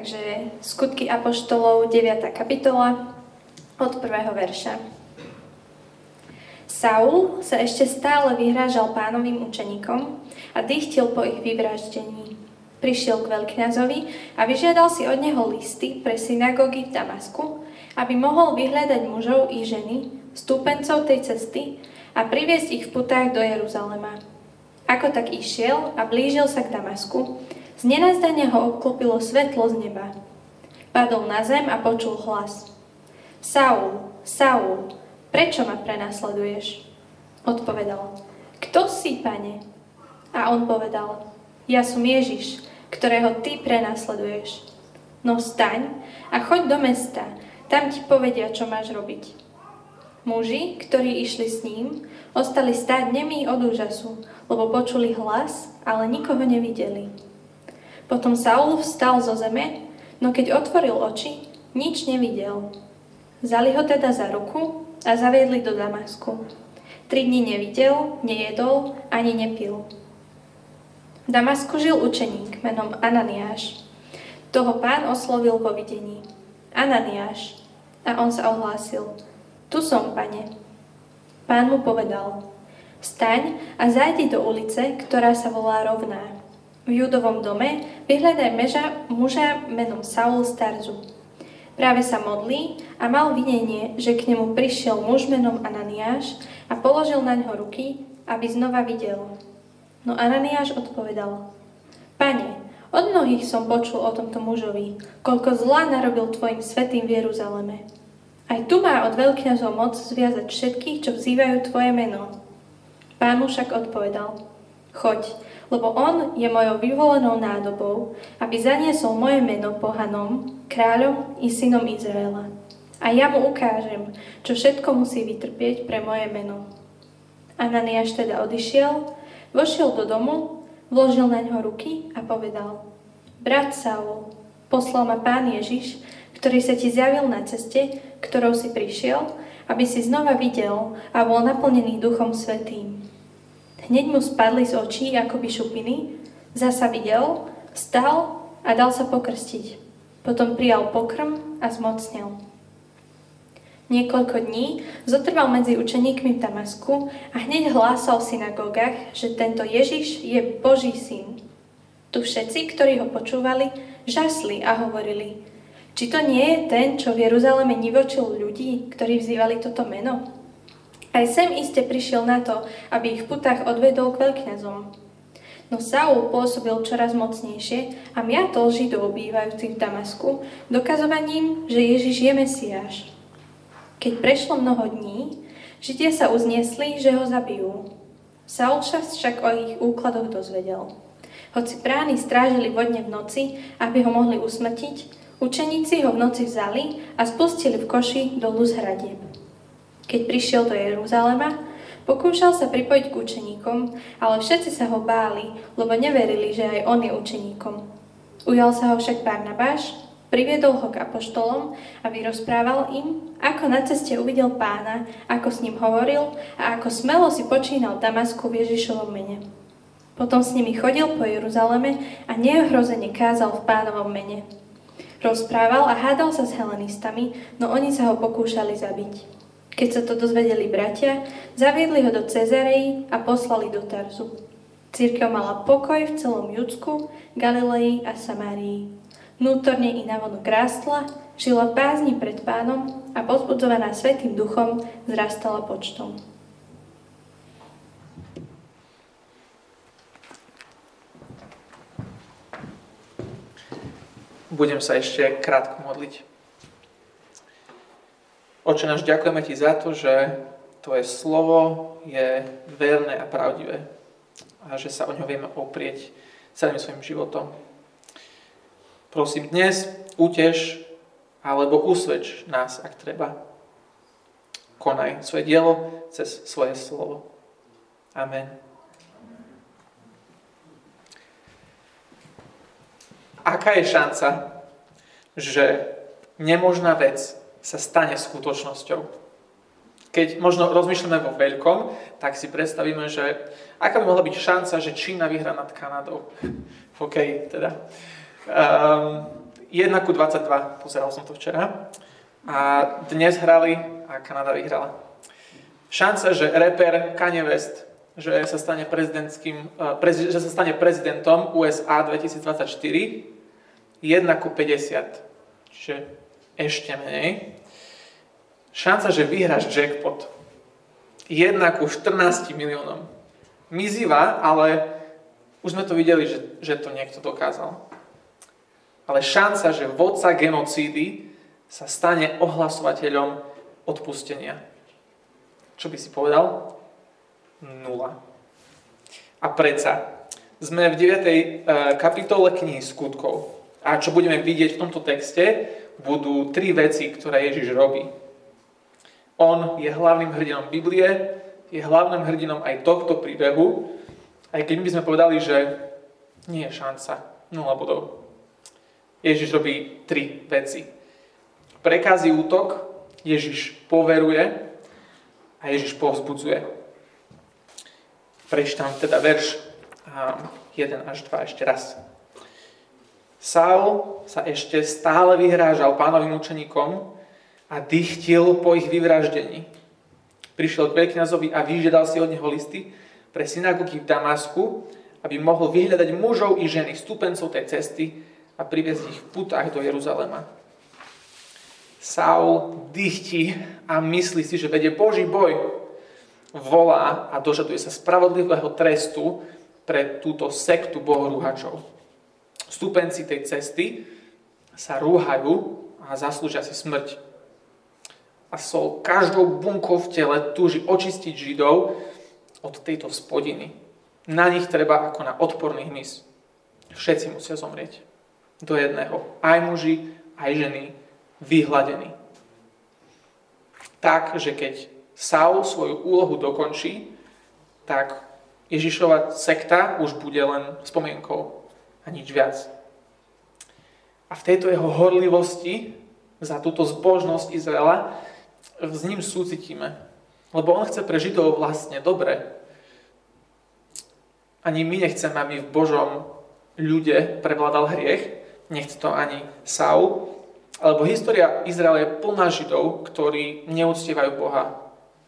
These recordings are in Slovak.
Takže skutky Apoštolov, 9. kapitola, od prvého verša. Saul sa ešte stále vyhrážal pánovým učeníkom a dýchtil po ich vyvraždení. Prišiel k veľkňazovi a vyžiadal si od neho listy pre synagógy v Damasku, aby mohol vyhľadať mužov i ženy, stúpencov tej cesty a priviesť ich v putách do Jeruzalema. Ako tak išiel a blížil sa k Damasku, z nenazdania ho obklopilo svetlo z neba. Padol na zem a počul hlas. Saul, Saul, prečo ma prenasleduješ? Odpovedal, kto si, pane? A on povedal, ja som Ježiš, ktorého ty prenasleduješ. No staň a choď do mesta, tam ti povedia, čo máš robiť. Muži, ktorí išli s ním, ostali stáť nemí od úžasu, lebo počuli hlas, ale nikoho nevideli. Potom Saul vstal zo zeme, no keď otvoril oči, nič nevidel. Zali ho teda za ruku a zaviedli do Damasku. Tri dni nevidel, nejedol ani nepil. V Damasku žil učeník menom Ananiáš. Toho pán oslovil vo videní. Ananiáš. A on sa ohlásil. Tu som, pane. Pán mu povedal. Staň a zajdi do ulice, ktorá sa volá Rovná v judovom dome vyhľadaj meža, muža menom Saul z. Práve sa modlí a mal vinenie, že k nemu prišiel muž menom Ananiáš a položil na ňo ruky, aby znova videl. No Ananiáš odpovedal, Pane, od mnohých som počul o tomto mužovi, koľko zla narobil tvojim svetým v Jeruzaleme. Aj tu má od veľkňazov moc zviazať všetkých, čo vzývajú tvoje meno. Pán mu však odpovedal, choď, lebo on je mojou vyvolenou nádobou, aby zaniesol moje meno pohanom, kráľom i synom Izraela. A ja mu ukážem, čo všetko musí vytrpieť pre moje meno. Ananiáš teda odišiel, vošiel do domu, vložil na ňo ruky a povedal Brat Saul, poslal ma pán Ježiš, ktorý sa ti zjavil na ceste, ktorou si prišiel, aby si znova videl a bol naplnený Duchom Svetým. Hneď mu spadli z očí by šupiny, zasa videl, vstal a dal sa pokrstiť. Potom prijal pokrm a zmocnil. Niekoľko dní zotrval medzi učeníkmi v Damasku a hneď hlásal v synagógach, že tento Ježiš je Boží syn. Tu všetci, ktorí ho počúvali, žasli a hovorili, či to nie je ten, čo v Jeruzaleme nivočil ľudí, ktorí vzývali toto meno? Aj sem iste prišiel na to, aby ich v putách odvedol k veľkňazom. No Saul pôsobil čoraz mocnejšie a miatol židov bývajúcich v Damasku dokazovaním, že Ježiš je Mesiáš. Keď prešlo mnoho dní, Židia sa uzniesli, že ho zabijú. Saul sa však o ich úkladoch dozvedel. Hoci brány strážili vodne v noci, aby ho mohli usmrtiť, učeníci ho v noci vzali a spustili v koši dolu z hradieb. Keď prišiel do Jeruzalema, pokúšal sa pripojiť k učeníkom, ale všetci sa ho báli, lebo neverili, že aj on je učeníkom. Ujal sa ho však Barnabáš, priviedol ho k apoštolom a vyrozprával im, ako na ceste uvidel pána, ako s ním hovoril a ako smelo si počínal Damasku v Ježišovom mene. Potom s nimi chodil po Jeruzaleme a neohrozene kázal v pánovom mene. Rozprával a hádal sa s helenistami, no oni sa ho pokúšali zabiť. Keď sa to dozvedeli bratia, zaviedli ho do Cezarei a poslali do Tarzu. Církev mala pokoj v celom Judsku, Galilei a Samárii. Vnútorne i navonok rástla, žila v bázni pred pánom a pozbudzovaná Svetým duchom zrastala počtom. Budem sa ešte krátko modliť. Oče náš, ďakujeme Ti za to, že Tvoje slovo je verné a pravdivé a že sa o ňo vieme oprieť celým svojim životom. Prosím, dnes utež alebo usvedč nás, ak treba. Konaj svoje dielo cez svoje slovo. Amen. Aká je šanca, že nemožná vec sa stane skutočnosťou. Keď možno rozmýšľame vo veľkom, tak si predstavíme, že aká by mohla byť šanca, že Čína vyhrá nad Kanadou. OK, teda. Um, 1 ku 22, pozeral som to včera. A dnes hrali a Kanada vyhrala. Šanca, že reper Kanye West, že sa stane, prezidentským, e, že sa stane prezidentom USA 2024, 1 ku 50. Čiže ešte menej. Šanca, že vyhráš jackpot, 1 ku 14 miliónom. Mizivá, ale už sme to videli, že, že to niekto dokázal. Ale šanca, že vodca genocídy sa stane ohlasovateľom odpustenia. Čo by si povedal? Nula. A predsa, sme v 9. E, kapitole knihy skutkov. A čo budeme vidieť v tomto texte, budú tri veci, ktoré Ježiš robí. On je hlavným hrdinom Biblie, je hlavným hrdinom aj tohto príbehu, aj keď by sme povedali, že nie je šanca, nula bodov. Ježiš robí tri veci. Prekazí útok, Ježiš poveruje a Ježiš povzbudzuje. Prečítam teda verš 1 až 2 ešte raz. Saul sa ešte stále vyhrážal pánovým učeníkom, a dychtil po ich vyvraždení. Prišiel k veľkňazovi a vyžiadal si od neho listy pre synagógy v Damasku, aby mohol vyhľadať mužov i ženy, stupencov tej cesty a priviesť ich v putách do Jeruzalema. Saul dychtí a myslí si, že vedie Boží boj. Volá a dožaduje sa spravodlivého trestu pre túto sektu bohorúhačov. Stupenci tej cesty sa rúhajú a zaslúžia si smrť a Sol každou bunkou v tele túži očistiť Židov od tejto spodiny. Na nich treba ako na odporný hmyz. Všetci musia zomrieť. Do jedného. Aj muži, aj ženy. Vyhladení. Tak, že keď Saul svoju úlohu dokončí, tak Ježišova sekta už bude len spomienkou a nič viac. A v tejto jeho horlivosti za túto zbožnosť Izraela s ním súcitíme. Lebo on chce pre Židov vlastne dobre. Ani my nechceme, aby v Božom ľude prevládal hriech. Nechce to ani Saul. Alebo história Izraela je plná Židov, ktorí neúctievajú Boha.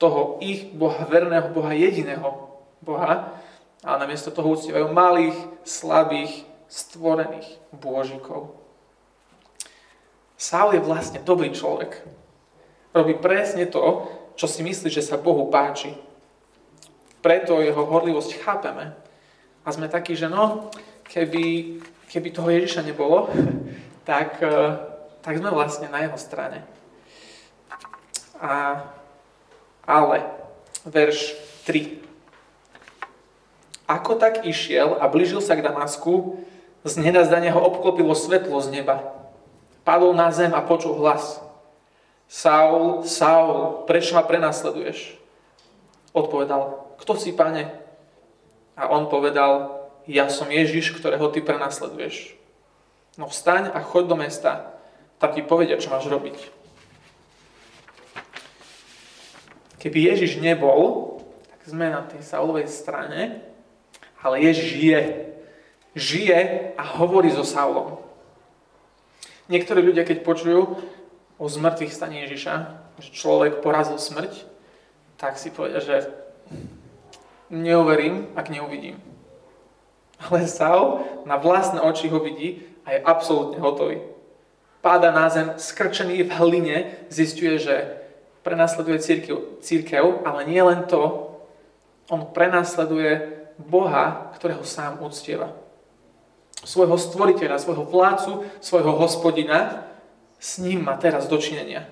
Toho ich Boha, verného Boha, jediného Boha. Ale namiesto toho uctievajú malých, slabých, stvorených bôžikov. Saul je vlastne dobrý človek. Robí presne to, čo si myslí, že sa Bohu páči. Preto jeho horlivosť chápeme. A sme takí, že no, keby, keby toho Ježiša nebolo, tak, eh, tak sme vlastne na jeho strane. A, ale, verš 3. Ako tak išiel a blížil sa k Damasku, z nenazdania ho obklopilo svetlo z neba. Padol na zem a počul hlas. Saul, Saul, prečo ma prenasleduješ? Odpovedal, kto si, pane? A on povedal, ja som Ježiš, ktorého ty prenasleduješ. No vstaň a choď do mesta, tak ti povedia, čo máš robiť. Keby Ježiš nebol, tak sme na tej Saulovej strane, ale Ježiš je. Žije a hovorí so Saulom. Niektorí ľudia, keď počujú, o zmrtvých stane Ježiša, že človek porazil smrť, tak si povedia, že neuverím, ak neuvidím. Ale Saul na vlastné oči ho vidí a je absolútne hotový. Páda na zem, skrčený v hline, zistuje, že prenasleduje církev, církev, ale nie len to, on prenasleduje Boha, ktorého sám uctieva. Svojho stvoriteľa, svojho vládcu, svojho hospodina, s ním má teraz dočinenia.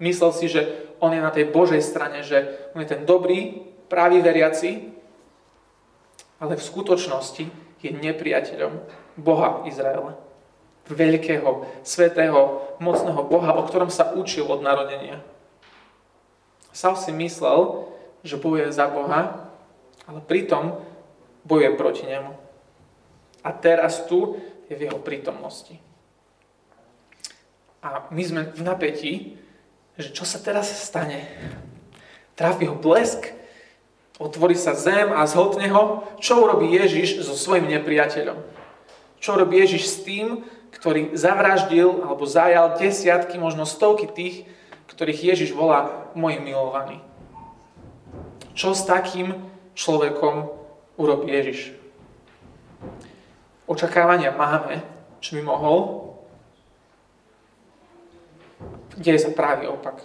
Myslel si, že on je na tej Božej strane, že on je ten dobrý, pravý veriaci, ale v skutočnosti je nepriateľom Boha Izraela. Veľkého, svetého, mocného Boha, o ktorom sa učil od narodenia. Saul si myslel, že bojuje za Boha, ale pritom bojuje proti nemu. A teraz tu je v jeho prítomnosti. A my sme v napätí, že čo sa teraz stane? Tráfi ho blesk, otvorí sa zem a zhotne ho. Čo urobí Ježiš so svojim nepriateľom? Čo robí Ježiš s tým, ktorý zavraždil alebo zajal desiatky, možno stovky tých, ktorých Ježiš volá môj milovaný. Čo s takým človekom urobí Ježiš? Očakávania máme, čo by mohol. Deje sa práve opak.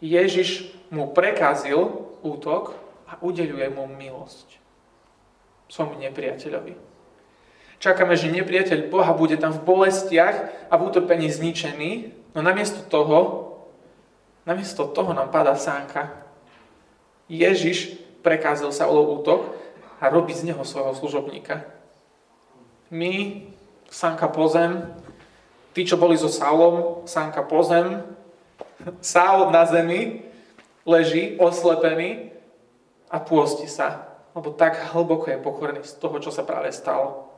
Ježiš mu prekazil útok a udeluje mu milosť svojmu nepriateľovi. Čakáme, že nepriateľ Boha bude tam v bolestiach a v utrpení zničený, no namiesto toho, namiesto toho nám padá sánka. Ježiš prekázal sa o útok a robí z neho svojho služobníka. My, sánka po zem, tí, čo boli so Saulom, sánka po zem, Saul na zemi leží oslepený a pôsti sa, lebo tak hlboko je pokorený z toho, čo sa práve stalo.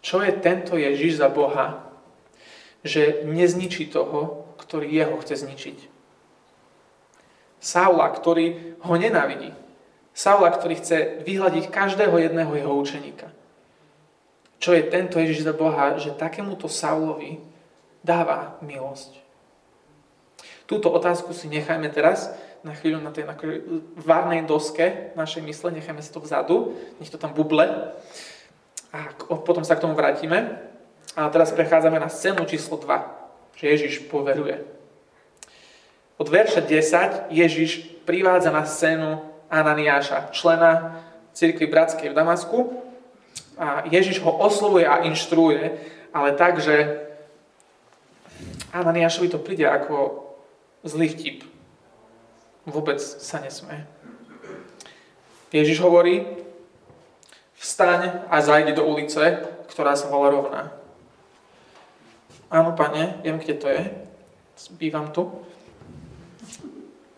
Čo je tento Ježiš za Boha, že nezničí toho, ktorý jeho chce zničiť? Saula, ktorý ho nenávidí. Saula, ktorý chce vyhľadiť každého jedného jeho učeníka. Čo je tento Ježiš za Boha, že takémuto Saulovi dáva milosť. Túto otázku si nechajme teraz na chvíľu na tej várnej doske našej mysle, nechajme si to vzadu, nech to tam buble. A potom sa k tomu vrátime. A teraz prechádzame na scénu číslo 2, že Ježiš poveruje. Od verša 10 Ježiš privádza na scénu Ananiáša, člena cirkvi bratskej v Damasku. A Ježiš ho oslovuje a inštruuje, ale tak, že Ananiášovi to príde ako zlý vtip. Vôbec sa nesme. Ježiš hovorí, Vstaň a zajdi do ulice, ktorá sa volá rovná. Áno, pane, viem, kde to je. Bývam tu.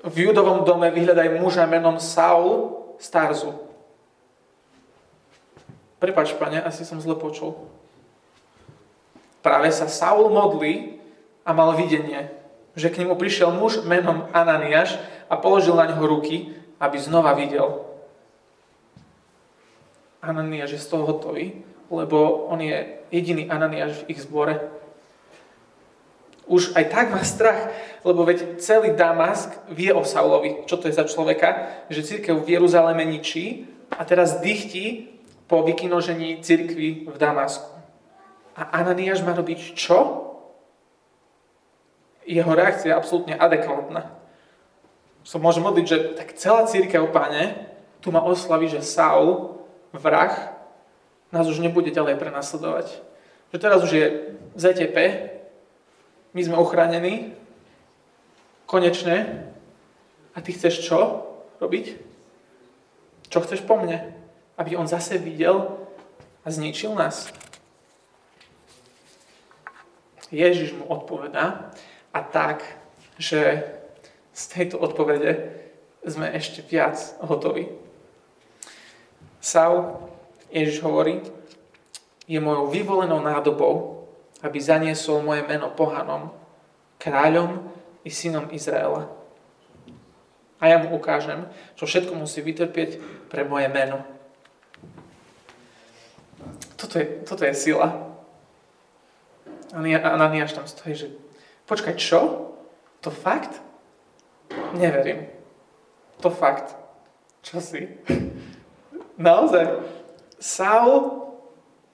V judovom dome vyhľadaj muža menom Saul Starzu. Prepač, pane, asi som zle počul. Práve sa Saul modlí a mal videnie, že k nemu prišiel muž menom Ananiáš a položil na neho ruky, aby znova videl. Ananiáš je z toho hotový, lebo on je jediný Ananiáš v ich zbore. Už aj tak má strach, lebo veď celý Damask vie o Saulovi, čo to je za človeka, že církev v Jeruzaleme ničí a teraz dychtí po vykinožení církvy v Damasku. A Ananiáš má robiť čo? Jeho reakcia je absolútne adekvátna. Som môže modliť, že tak celá církev, páne, tu ma oslaví, že Saul vrah nás už nebude ďalej prenasledovať. Že teraz už je ZTP, my sme ochránení, konečne, a ty chceš čo robiť? Čo chceš po mne? Aby on zase videl a zničil nás? Ježiš mu odpovedá a tak, že z tejto odpovede sme ešte viac hotoví. Saul, Ježiš hovorí, je mojou vyvolenou nádobou, aby zaniesol moje meno pohanom, kráľom i synom Izraela. A ja mu ukážem, čo všetko musí vytrpieť pre moje meno. Toto je, toto je sila. Ananiáš tam stojí, že počkaj, čo? To fakt? Neverím. To fakt. Čo si? Naozaj. Saul,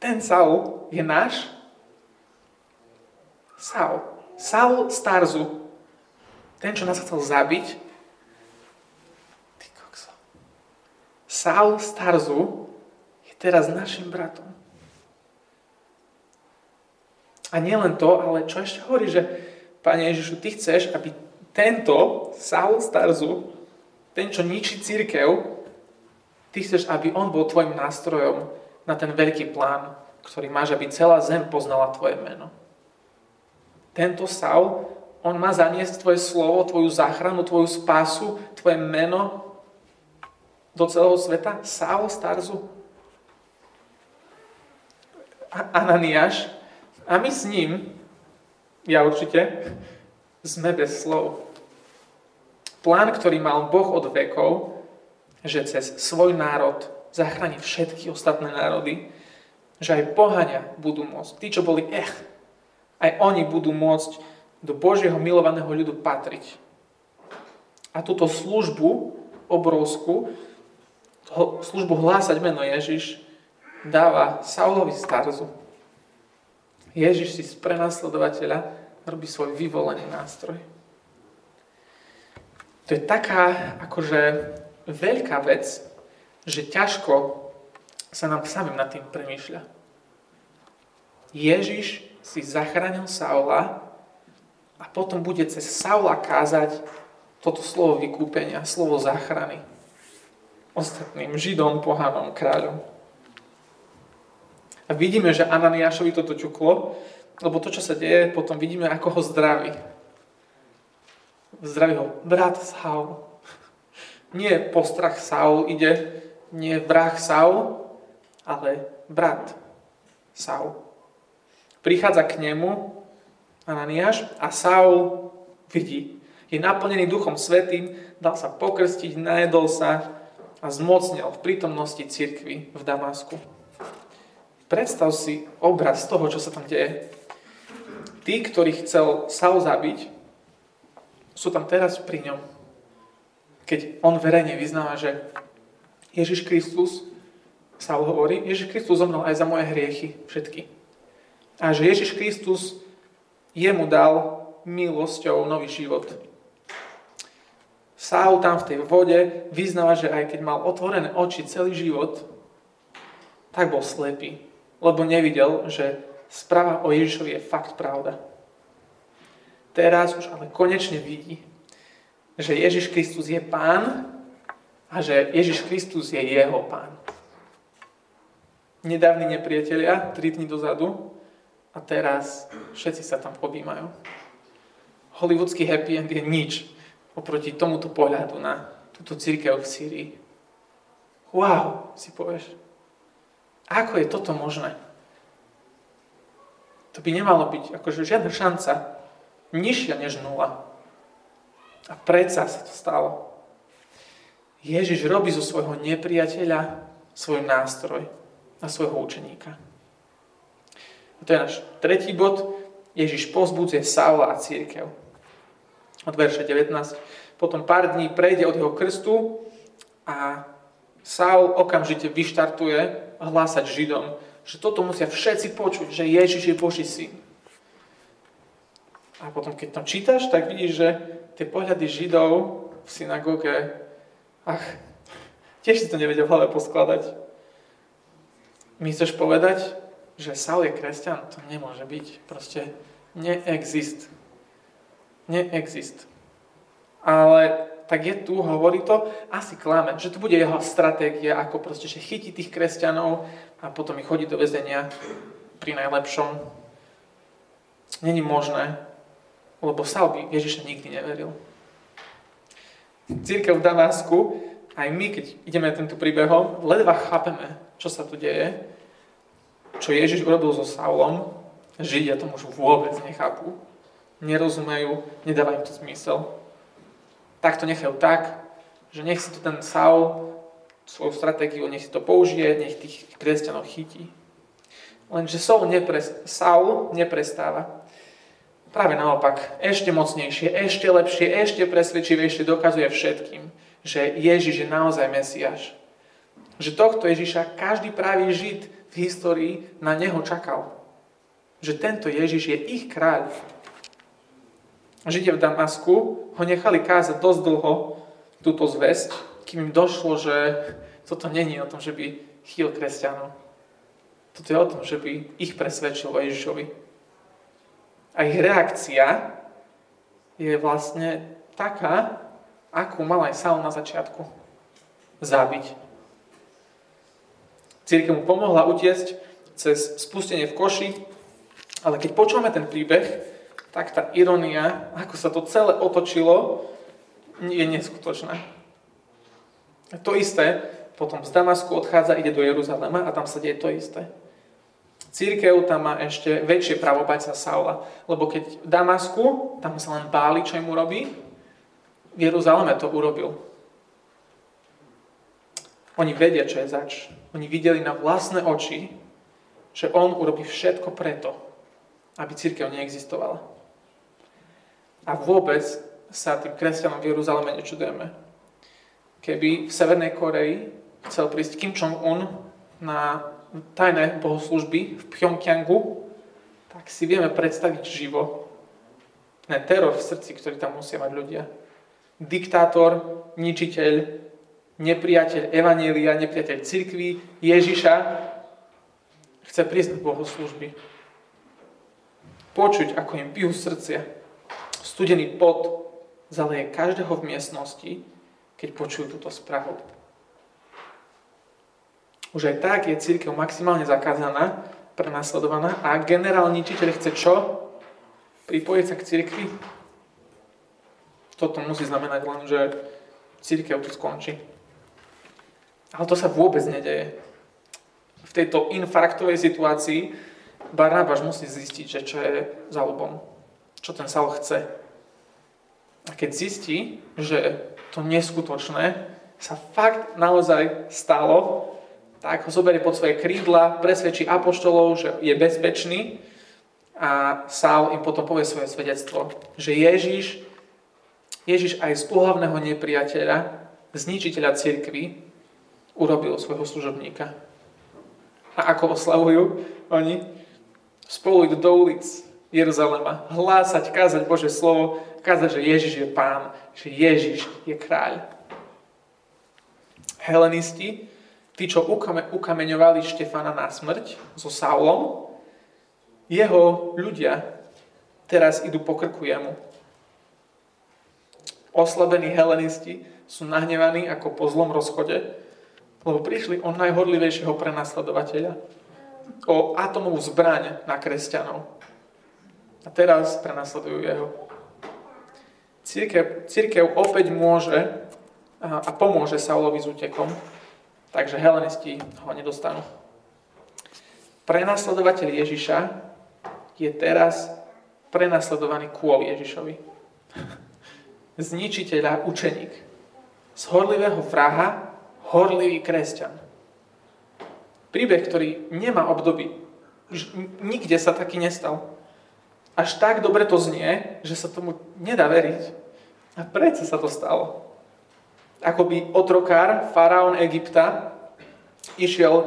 ten Saul je náš. Saul. Saul Starzu. Ten, čo nás chcel zabiť. Ty kokso. Saul Starzu je teraz našim bratom. A nielen to, ale čo ešte hovorí, že Pane Ježišu, Ty chceš, aby tento Saul Starzu, ten, čo ničí církev, Ty chceš, aby on bol tvojim nástrojom na ten veľký plán, ktorý máš, aby celá zem poznala tvoje meno. Tento Saul, on má zaniesť tvoje slovo, tvoju záchranu, tvoju spásu, tvoje meno do celého sveta. Saul Starzu. Ananiáš. A my s ním, ja určite, sme bez slov. Plán, ktorý mal Boh od vekov, že cez svoj národ zachráni všetky ostatné národy, že aj pohania budú môcť. Tí, čo boli ech, aj oni budú môcť do Božieho milovaného ľudu patriť. A túto službu obrovskú, službu hlásať meno Ježiš, dáva Saulovi starzu. Ježiš si z prenasledovateľa robí svoj vyvolený nástroj. To je taká akože veľká vec, že ťažko sa nám samým nad tým premýšľa. Ježiš si zachránil Saula a potom bude cez Saula kázať toto slovo vykúpenia, slovo záchrany ostatným Židom, pohanom, kráľom. A vidíme, že Ananiášovi toto ťuklo, lebo to, čo sa deje, potom vidíme, ako ho zdraví. Zdraví ho brat Saul. Nie postrach Saul ide, nie vrah Saul, ale brat Saul. Prichádza k nemu Ananiáš a Saul vidí. Je naplnený Duchom Svetým, dal sa pokrstiť, najedol sa a zmocnil v prítomnosti cirkvy v Damasku. Predstav si obraz toho, čo sa tam deje. Tí, ktorých chcel Saul zabiť, sú tam teraz pri ňom. Keď on verejne vyznáva, že Ježiš Kristus Saul hovorí, Ježiš Kristus zomrel aj za moje hriechy, všetky. A že Ježiš Kristus jemu dal milosťou nový život. Saul tam v tej vode vyznáva, že aj keď mal otvorené oči celý život, tak bol slepý, lebo nevidel, že správa o Ježišovi je fakt pravda. Teraz už ale konečne vidí, že Ježiš Kristus je pán a že Ježiš Kristus je jeho pán nedávni nepriatelia, 3 dní dozadu a teraz všetci sa tam objímajú. Hollywoodský happy end je nič oproti tomuto pohľadu na túto církev v Sýrii. Wow, si povieš. Ako je toto možné? To by nemalo byť akože žiadna šanca nižšia než nula. A predsa sa to stalo. Ježiš robí zo svojho nepriateľa svoj nástroj na svojho učeníka. A to je náš tretí bod. Ježiš pozbudzuje Saula a církev. Od verše 19. Potom pár dní prejde od jeho krstu a Saul okamžite vyštartuje hlásať Židom, že toto musia všetci počuť, že Ježiš je Boží syn. A potom, keď tam čítaš, tak vidíš, že tie pohľady Židov v synagóge, ach, tiež si to nevedia v poskladať. My chceš povedať, že Saul je kresťan? To nemôže byť. Proste neexist. Neexist. Ale tak je tu, hovorí to, asi klame, že to bude jeho stratégia, ako proste, že chytí tých kresťanov a potom ich chodí do väzenia pri najlepšom. Není možné, lebo Saul by Ježiša nikdy neveril. Církev v Damásku, aj my, keď ideme tento príbehom, ledva chápeme, čo sa tu deje, čo Ježiš urobil so Saulom, Židia to už vôbec nechápu, nerozumejú, nedávajú to zmysel. Tak to nechajú tak, že nech si to ten Saul, svoju stratégiu, nech si to použije, nech tých kresťanov chytí. Lenže Saul, nepres, Saul neprestáva. Práve naopak, ešte mocnejšie, ešte lepšie, ešte presvedčivejšie dokazuje všetkým, že Ježiš je naozaj Mesiáš že tohto Ježiša každý pravý Žid v histórii na neho čakal. Že tento Ježiš je ich kráľ. Židia v Damasku ho nechali kázať dosť dlho túto zväzť, kým im došlo, že toto není o tom, že by chýl kresťanov. Toto je o tom, že by ich presvedčil o Ježišovi. A ich reakcia je vlastne taká, akú mal aj Saul na začiatku. Zabiť Církev mu pomohla utiesť cez spustenie v koši, ale keď počúvame ten príbeh, tak tá ironia, ako sa to celé otočilo, je neskutočná. To isté potom z Damasku odchádza, ide do Jeruzalema a tam sa deje to isté. Církev tam má ešte väčšie pravobať sa Saula, lebo keď v Damasku, tam sa len báli, čo im urobí, v Jeruzaleme to urobil. Oni vedia, čo je zač. Oni videli na vlastné oči, že on urobí všetko preto, aby církev neexistovala. A vôbec sa tým kresťanom v Jeruzaleme nečudujeme. Keby v Severnej Koreji chcel prísť Kim Jong-un na tajné bohoslužby v Pyongyangu, tak si vieme predstaviť živo ten teror v srdci, ktorý tam musia mať ľudia. Diktátor, ničiteľ, nepriateľ Evanielia, nepriateľ cirkvi, Ježiša chce prísť do bohoslužby. Počuť, ako im pijú srdcia. Studený pot zaleje každého v miestnosti, keď počujú túto správu. Už aj tak je církev maximálne zakázaná, prenasledovaná a generálny ničiteľ chce čo? Pripojiť sa k církvi? Toto musí znamenať len, že církev tu skončí. Ale to sa vôbec nedeje. V tejto infarktovej situácii Barnabáš musí zistiť, že čo je za ľubom. Čo ten Saul chce. A keď zistí, že to neskutočné sa fakt naozaj stalo, tak ho zoberie pod svoje krídla, presvedčí apoštolov, že je bezpečný a Sál im potom povie svoje svedectvo, že Ježiš, Ježiš aj z úhlavného nepriateľa, zničiteľa cirkvy, urobil svojho služobníka. A ako oslavujú oni? Spolu idú do ulic Jeruzalema, hlásať, kázať Bože slovo, kázať, že Ježiš je pán, že Ježiš je kráľ. Helenisti tí, čo ukameňovali Štefana na smrť so Saulom, jeho ľudia teraz idú po krku jemu. Oslabení helenisti sú nahnevaní ako po zlom rozchode, lebo prišli o najhorlivejšieho prenasledovateľa, o atomovú zbraň na kresťanov. A teraz prenasledujú jeho. Církev, církev opäť môže a pomôže Saulovi s útekom, Takže helenisti ho nedostanú. Prenasledovateľ Ježiša je teraz prenasledovaný kvôli Ježišovi. Zničiteľ a učeník. Z horlivého vraha horlivý kresťan. Príbeh, ktorý nemá období. Nikde sa taký nestal. Až tak dobre to znie, že sa tomu nedá veriť. A prečo sa to stalo? akoby otrokár, faraón Egypta, išiel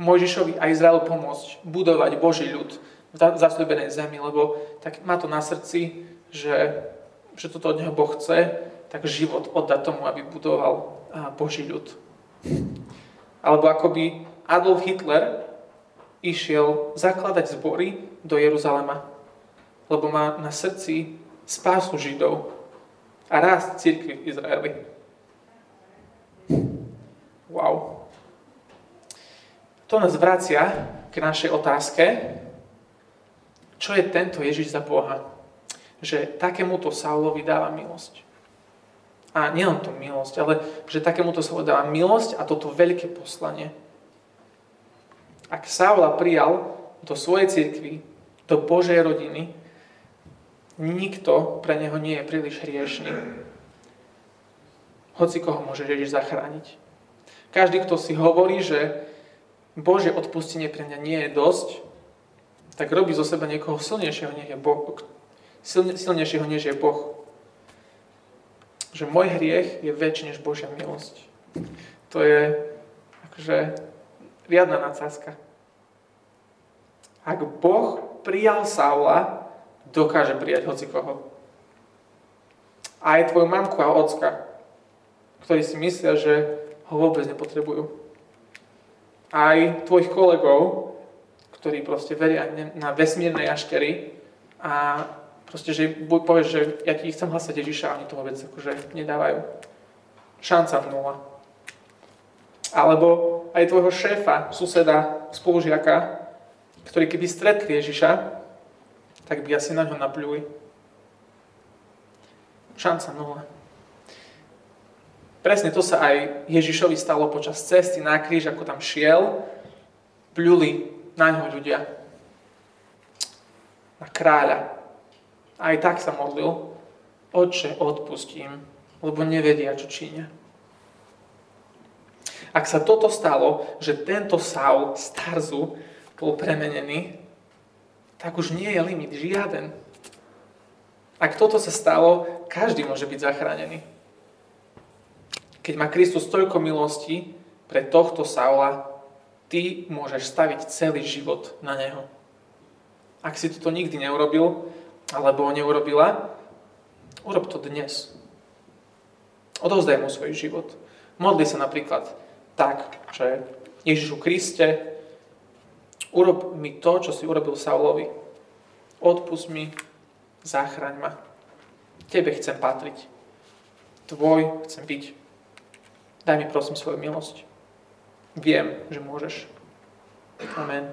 Mojžišovi a Izraelu pomôcť budovať Boží ľud v zasľubenej zemi, lebo tak má to na srdci, že, že toto od neho Boh chce, tak život oddať tomu, aby budoval Boží ľud. Alebo akoby Adolf Hitler išiel zakladať zbory do Jeruzalema, lebo má na srdci spásu Židov a rast církvy v Izraeli. Wow. To nás vracia k našej otázke, čo je tento Ježiš za Boha? Že takémuto Saulovi dáva milosť. A nielen tú milosť, ale že takémuto Saulovi dáva milosť a toto veľké poslanie. Ak Saula prijal do svojej cirkvi, do Božej rodiny, nikto pre neho nie je príliš hriešný. Hoci koho môže Ježiš zachrániť. Každý, kto si hovorí, že Bože odpustenie pre mňa nie je dosť, tak robí zo seba niekoho silnejšieho, než je Boh, silne, silnejšieho, než je Boh. Že môj hriech je väčší než Božia milosť. To je akože riadna nadsázka. Ak Boh prijal Saula, dokáže prijať hoci koho. Aj tvoju mamku a ocka, ktorí si myslia, že ho vôbec nepotrebujú. Aj tvojich kolegov, ktorí proste veria na vesmírne jaštery a proste, že povieš, že ja ti chcem hlasať Ježiša a oni to vôbec akože nedávajú. Šanca nula. Alebo aj tvojho šéfa, suseda, spolužiaka, ktorí keby stretli Ježiša, tak by asi na ňo napľuli. Šanca nula. Presne to sa aj Ježišovi stalo počas cesty na kríž, ako tam šiel. Pľuli na ňo ľudia. Na kráľa. Aj tak sa modlil. Oče, odpustím, lebo nevedia, čo činia. Ak sa toto stalo, že tento Saul z Tarzu bol premenený, tak už nie je limit žiaden. Ak toto sa stalo, každý môže byť zachránený. Keď má Kristus toľko milosti pre tohto Saula, ty môžeš staviť celý život na neho. Ak si toto nikdy neurobil, alebo neurobila, urob to dnes. Odovzdaj mu svoj život. Modli sa napríklad tak, že Ježišu Kriste, urob mi to, čo si urobil Saulovi. Odpust mi, zachraň ma. Tebe chcem patriť. Tvoj chcem byť. Daj mi prosím svoju milosť. Viem, že môžeš. Amen.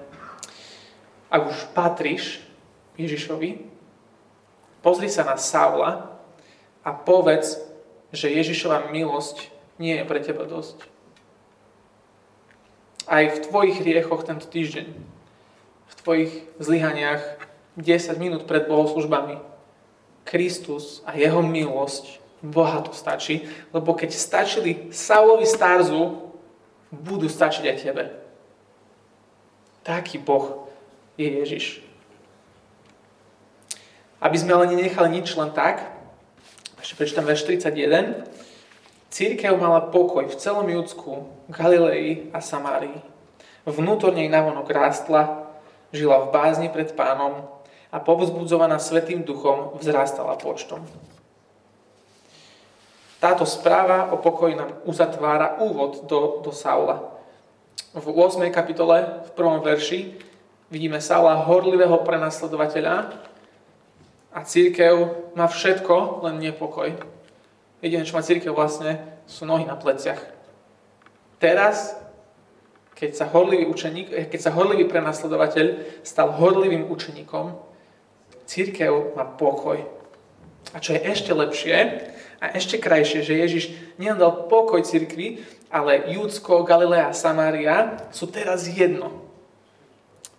Ak už patríš Ježišovi, pozri sa na Saula a povedz, že Ježišova milosť nie je pre teba dosť aj v tvojich hriechoch tento týždeň, v tvojich zlyhaniach 10 minút pred bohoslužbami. Kristus a jeho milosť Boha to stačí, lebo keď stačili Saulovi Starzu, budú stačiť aj tebe. Taký Boh je Ježiš. Aby sme ale nenechali nič len tak, ešte prečítam verš 31, Církev mala pokoj v celom Judsku, Galilei a Samárii. Vnútorne jej navonok rástla, žila v bázni pred pánom a povzbudzovaná Svetým duchom vzrástala počtom. Táto správa o pokoji nám uzatvára úvod do, do Saula. V 8. kapitole, v prvom verši, vidíme Saula horlivého prenasledovateľa a církev má všetko, len nepokoj. Má církev vlastne, sú nohy na pleciach. Teraz, keď sa horlivý, učeník, eh, keď sa horlivý prenasledovateľ stal horlivým učeníkom, církev má pokoj. A čo je ešte lepšie a ešte krajšie, že Ježiš nielen dal pokoj církvi, ale Júdsko, Galilea Samária sú teraz jedno.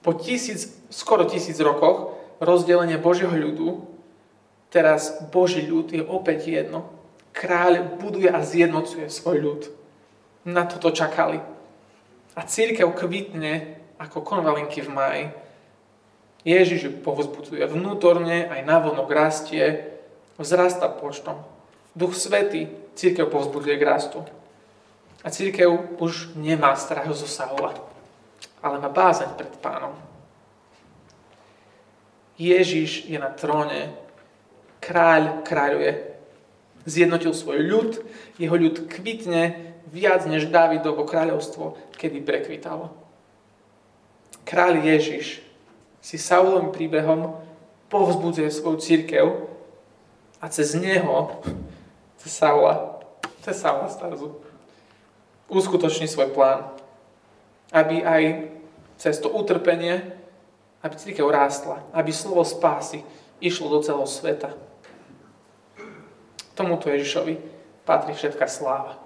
Po tisíc, skoro tisíc rokoch rozdelenia Božieho ľudu, teraz Boží ľud je opäť jedno kráľ buduje a zjednocuje svoj ľud. Na toto čakali. A církev kvitne ako konvalinky v maji. Ježiš ju povzbudzuje vnútorne, aj navonok rastie, vzrasta počtom. Duch Svetý církev povzbudzuje k rastu. A církev už nemá strach zo Saula, ale má bázeň pred pánom. Ježiš je na tróne, kráľ kráľuje, zjednotil svoj ľud, jeho ľud kvitne viac než Dávidovo kráľovstvo, kedy prekvitalo. Kráľ Ježiš si Saulovým príbehom povzbudzuje svoju církev a cez neho, cez Saula, cez Saula Starzu, uskutoční svoj plán, aby aj cez to utrpenie, aby církev rástla, aby slovo spásy išlo do celého sveta. Tomuto Ježišovi patrí všetká sláva.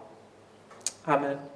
Amen.